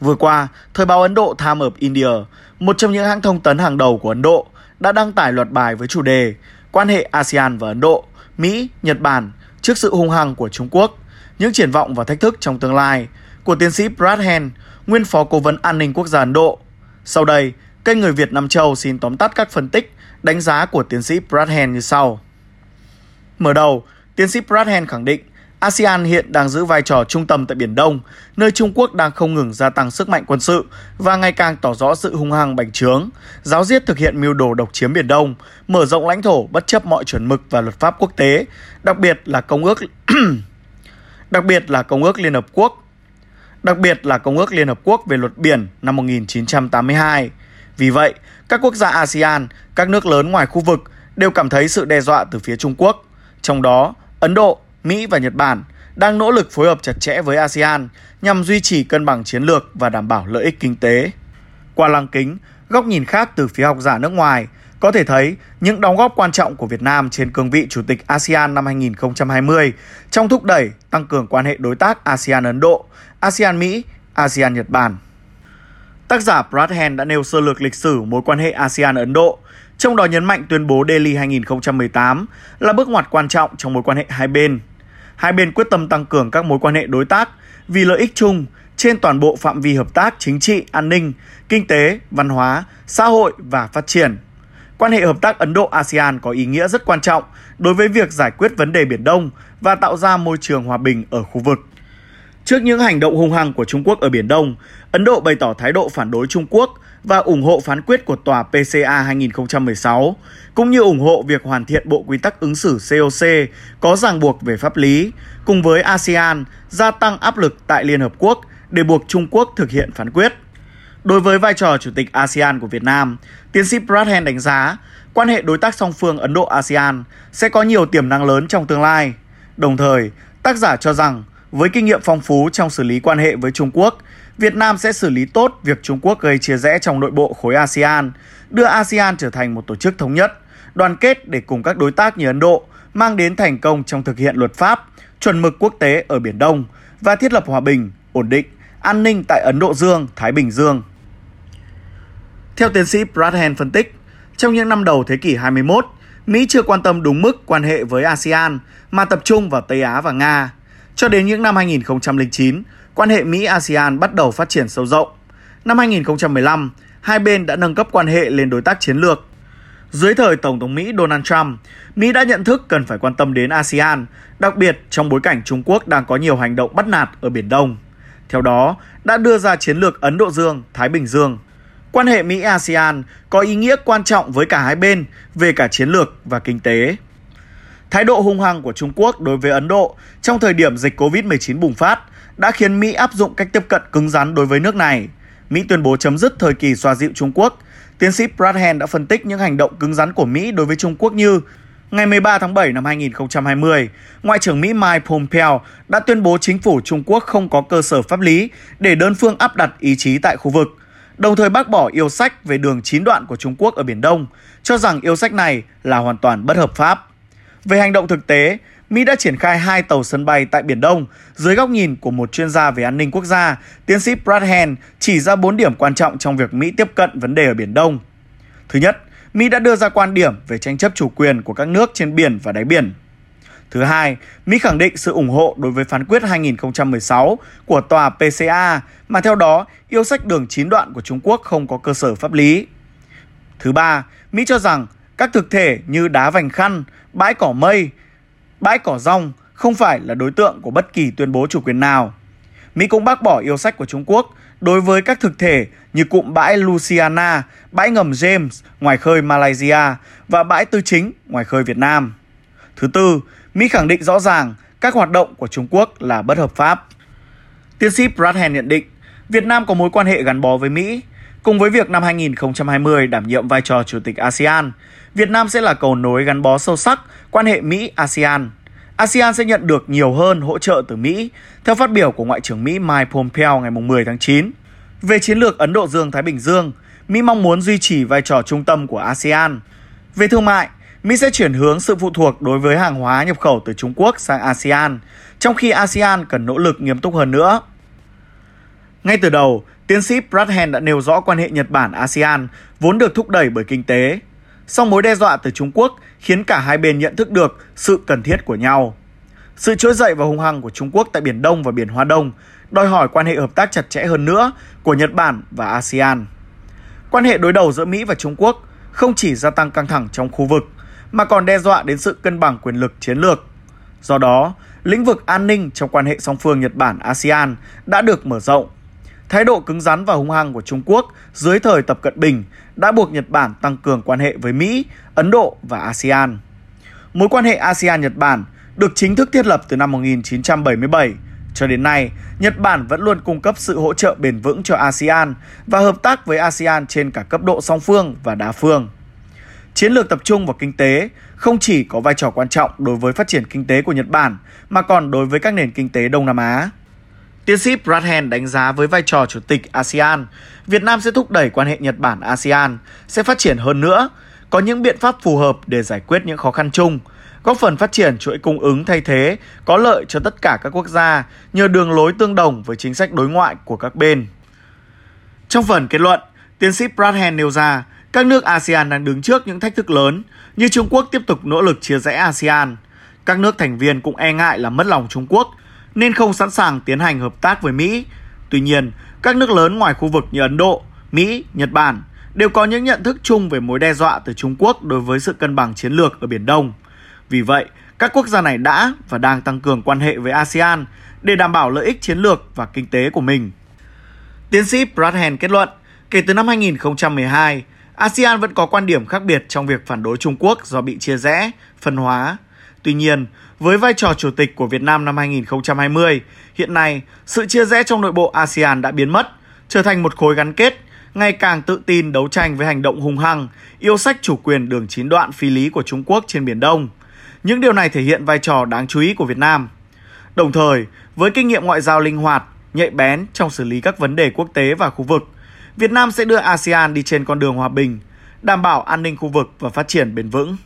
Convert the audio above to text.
Vừa qua, thời báo Ấn Độ Time of India, một trong những hãng thông tấn hàng đầu của Ấn Độ, đã đăng tải loạt bài với chủ đề Quan hệ ASEAN và Ấn Độ, Mỹ, Nhật Bản trước sự hung hăng của Trung Quốc, những triển vọng và thách thức trong tương lai của tiến sĩ Brad Hand, nguyên phó cố vấn an ninh quốc gia Ấn Độ. Sau đây, kênh Người Việt Nam Châu xin tóm tắt các phân tích, đánh giá của tiến sĩ Brad Hand như sau. Mở đầu, tiến sĩ Brad Hand khẳng định ASEAN hiện đang giữ vai trò trung tâm tại Biển Đông, nơi Trung Quốc đang không ngừng gia tăng sức mạnh quân sự và ngày càng tỏ rõ sự hung hăng bành trướng, giáo diết thực hiện mưu đồ độc chiếm Biển Đông, mở rộng lãnh thổ bất chấp mọi chuẩn mực và luật pháp quốc tế, đặc biệt là công ước đặc biệt là công ước Liên Hợp Quốc đặc biệt là Công ước Liên Hợp Quốc về luật biển năm 1982. Vì vậy, các quốc gia ASEAN, các nước lớn ngoài khu vực đều cảm thấy sự đe dọa từ phía Trung Quốc. Trong đó, Ấn Độ, Mỹ và Nhật Bản đang nỗ lực phối hợp chặt chẽ với ASEAN nhằm duy trì cân bằng chiến lược và đảm bảo lợi ích kinh tế. Qua lăng kính, góc nhìn khác từ phía học giả nước ngoài, có thể thấy những đóng góp quan trọng của Việt Nam trên cương vị Chủ tịch ASEAN năm 2020 trong thúc đẩy tăng cường quan hệ đối tác ASEAN-Ấn Độ, ASEAN-Mỹ, ASEAN-Nhật Bản. Tác giả Brad Hand đã nêu sơ lược lịch sử mối quan hệ ASEAN-Ấn Độ, trong đó nhấn mạnh tuyên bố Delhi 2018 là bước ngoặt quan trọng trong mối quan hệ hai bên. Hai bên quyết tâm tăng cường các mối quan hệ đối tác vì lợi ích chung trên toàn bộ phạm vi hợp tác chính trị, an ninh, kinh tế, văn hóa, xã hội và phát triển. Quan hệ hợp tác Ấn Độ-ASEAN có ý nghĩa rất quan trọng đối với việc giải quyết vấn đề Biển Đông và tạo ra môi trường hòa bình ở khu vực. Trước những hành động hung hăng của Trung Quốc ở Biển Đông, Ấn Độ bày tỏ thái độ phản đối Trung Quốc và ủng hộ phán quyết của tòa PCA 2016, cũng như ủng hộ việc hoàn thiện bộ quy tắc ứng xử COC có ràng buộc về pháp lý, cùng với ASEAN gia tăng áp lực tại Liên Hợp Quốc để buộc Trung Quốc thực hiện phán quyết. Đối với vai trò Chủ tịch ASEAN của Việt Nam, tiến sĩ Brad đánh giá quan hệ đối tác song phương Ấn Độ-ASEAN sẽ có nhiều tiềm năng lớn trong tương lai. Đồng thời, tác giả cho rằng với kinh nghiệm phong phú trong xử lý quan hệ với Trung Quốc, Việt Nam sẽ xử lý tốt việc Trung Quốc gây chia rẽ trong nội bộ khối ASEAN, đưa ASEAN trở thành một tổ chức thống nhất, đoàn kết để cùng các đối tác như Ấn Độ mang đến thành công trong thực hiện luật pháp, chuẩn mực quốc tế ở Biển Đông và thiết lập hòa bình, ổn định, an ninh tại Ấn Độ Dương, Thái Bình Dương. Theo tiến sĩ Brad phân tích, trong những năm đầu thế kỷ 21, Mỹ chưa quan tâm đúng mức quan hệ với ASEAN mà tập trung vào Tây Á và Nga. Cho đến những năm 2009, quan hệ Mỹ-ASEAN bắt đầu phát triển sâu rộng. Năm 2015, hai bên đã nâng cấp quan hệ lên đối tác chiến lược. Dưới thời Tổng thống Mỹ Donald Trump, Mỹ đã nhận thức cần phải quan tâm đến ASEAN, đặc biệt trong bối cảnh Trung Quốc đang có nhiều hành động bắt nạt ở Biển Đông. Theo đó, đã đưa ra chiến lược Ấn Độ Dương, Thái Bình Dương. Quan hệ Mỹ-ASEAN có ý nghĩa quan trọng với cả hai bên về cả chiến lược và kinh tế. Thái độ hung hăng của Trung Quốc đối với Ấn Độ trong thời điểm dịch COVID-19 bùng phát đã khiến Mỹ áp dụng cách tiếp cận cứng rắn đối với nước này. Mỹ tuyên bố chấm dứt thời kỳ xoa dịu Trung Quốc. Tiến sĩ Brad đã phân tích những hành động cứng rắn của Mỹ đối với Trung Quốc như Ngày 13 tháng 7 năm 2020, Ngoại trưởng Mỹ Mike Pompeo đã tuyên bố chính phủ Trung Quốc không có cơ sở pháp lý để đơn phương áp đặt ý chí tại khu vực, đồng thời bác bỏ yêu sách về đường chín đoạn của Trung Quốc ở Biển Đông, cho rằng yêu sách này là hoàn toàn bất hợp pháp. Về hành động thực tế, Mỹ đã triển khai hai tàu sân bay tại Biển Đông dưới góc nhìn của một chuyên gia về an ninh quốc gia, tiến sĩ Brad Hand chỉ ra 4 điểm quan trọng trong việc Mỹ tiếp cận vấn đề ở Biển Đông. Thứ nhất, Mỹ đã đưa ra quan điểm về tranh chấp chủ quyền của các nước trên biển và đáy biển. Thứ hai, Mỹ khẳng định sự ủng hộ đối với phán quyết 2016 của tòa PCA mà theo đó yêu sách đường chín đoạn của Trung Quốc không có cơ sở pháp lý. Thứ ba, Mỹ cho rằng các thực thể như đá vành khăn, bãi cỏ mây, bãi cỏ rong không phải là đối tượng của bất kỳ tuyên bố chủ quyền nào. Mỹ cũng bác bỏ yêu sách của Trung Quốc đối với các thực thể như cụm bãi Louisiana, bãi ngầm James ngoài khơi Malaysia và bãi tư chính ngoài khơi Việt Nam. Thứ tư, Mỹ khẳng định rõ ràng các hoạt động của Trung Quốc là bất hợp pháp. Tiến sĩ Brad Hand nhận định, Việt Nam có mối quan hệ gắn bó với Mỹ. Cùng với việc năm 2020 đảm nhiệm vai trò Chủ tịch ASEAN, Việt Nam sẽ là cầu nối gắn bó sâu sắc quan hệ Mỹ-ASEAN. ASEAN sẽ nhận được nhiều hơn hỗ trợ từ Mỹ, theo phát biểu của Ngoại trưởng Mỹ Mike Pompeo ngày 10 tháng 9. Về chiến lược Ấn Độ Dương-Thái Bình Dương, Mỹ mong muốn duy trì vai trò trung tâm của ASEAN. Về thương mại, Mỹ sẽ chuyển hướng sự phụ thuộc đối với hàng hóa nhập khẩu từ Trung Quốc sang ASEAN, trong khi ASEAN cần nỗ lực nghiêm túc hơn nữa. Ngay từ đầu, tiến sĩ Bradhen đã nêu rõ quan hệ Nhật Bản-ASEAN vốn được thúc đẩy bởi kinh tế. Song mối đe dọa từ Trung Quốc khiến cả hai bên nhận thức được sự cần thiết của nhau. Sự trỗi dậy và hung hăng của Trung Quốc tại Biển Đông và Biển Hoa Đông đòi hỏi quan hệ hợp tác chặt chẽ hơn nữa của Nhật Bản và ASEAN. Quan hệ đối đầu giữa Mỹ và Trung Quốc không chỉ gia tăng căng thẳng trong khu vực mà còn đe dọa đến sự cân bằng quyền lực chiến lược. Do đó, lĩnh vực an ninh trong quan hệ song phương Nhật Bản ASEAN đã được mở rộng. Thái độ cứng rắn và hung hăng của Trung Quốc dưới thời Tập Cận Bình đã buộc Nhật Bản tăng cường quan hệ với Mỹ, Ấn Độ và ASEAN. Mối quan hệ ASEAN-Nhật Bản được chính thức thiết lập từ năm 1977. Cho đến nay, Nhật Bản vẫn luôn cung cấp sự hỗ trợ bền vững cho ASEAN và hợp tác với ASEAN trên cả cấp độ song phương và đa phương. Chiến lược tập trung vào kinh tế không chỉ có vai trò quan trọng đối với phát triển kinh tế của Nhật Bản mà còn đối với các nền kinh tế Đông Nam Á. Tiến sĩ Bradhen đánh giá với vai trò chủ tịch ASEAN, Việt Nam sẽ thúc đẩy quan hệ Nhật Bản ASEAN sẽ phát triển hơn nữa, có những biện pháp phù hợp để giải quyết những khó khăn chung, góp phần phát triển chuỗi cung ứng thay thế có lợi cho tất cả các quốc gia nhờ đường lối tương đồng với chính sách đối ngoại của các bên. Trong phần kết luận, tiến sĩ Bradhen nêu ra các nước ASEAN đang đứng trước những thách thức lớn như Trung Quốc tiếp tục nỗ lực chia rẽ ASEAN. Các nước thành viên cũng e ngại là mất lòng Trung Quốc nên không sẵn sàng tiến hành hợp tác với Mỹ. Tuy nhiên, các nước lớn ngoài khu vực như Ấn Độ, Mỹ, Nhật Bản đều có những nhận thức chung về mối đe dọa từ Trung Quốc đối với sự cân bằng chiến lược ở Biển Đông. Vì vậy, các quốc gia này đã và đang tăng cường quan hệ với ASEAN để đảm bảo lợi ích chiến lược và kinh tế của mình. Tiến sĩ Bradhen kết luận, kể từ năm 2012, ASEAN vẫn có quan điểm khác biệt trong việc phản đối Trung Quốc do bị chia rẽ, phân hóa. Tuy nhiên, với vai trò chủ tịch của Việt Nam năm 2020, hiện nay sự chia rẽ trong nội bộ ASEAN đã biến mất, trở thành một khối gắn kết, ngày càng tự tin đấu tranh với hành động hung hăng, yêu sách chủ quyền đường chín đoạn phi lý của Trung Quốc trên Biển Đông. Những điều này thể hiện vai trò đáng chú ý của Việt Nam. Đồng thời, với kinh nghiệm ngoại giao linh hoạt, nhạy bén trong xử lý các vấn đề quốc tế và khu vực, Việt Nam sẽ đưa ASEAN đi trên con đường hòa bình, đảm bảo an ninh khu vực và phát triển bền vững.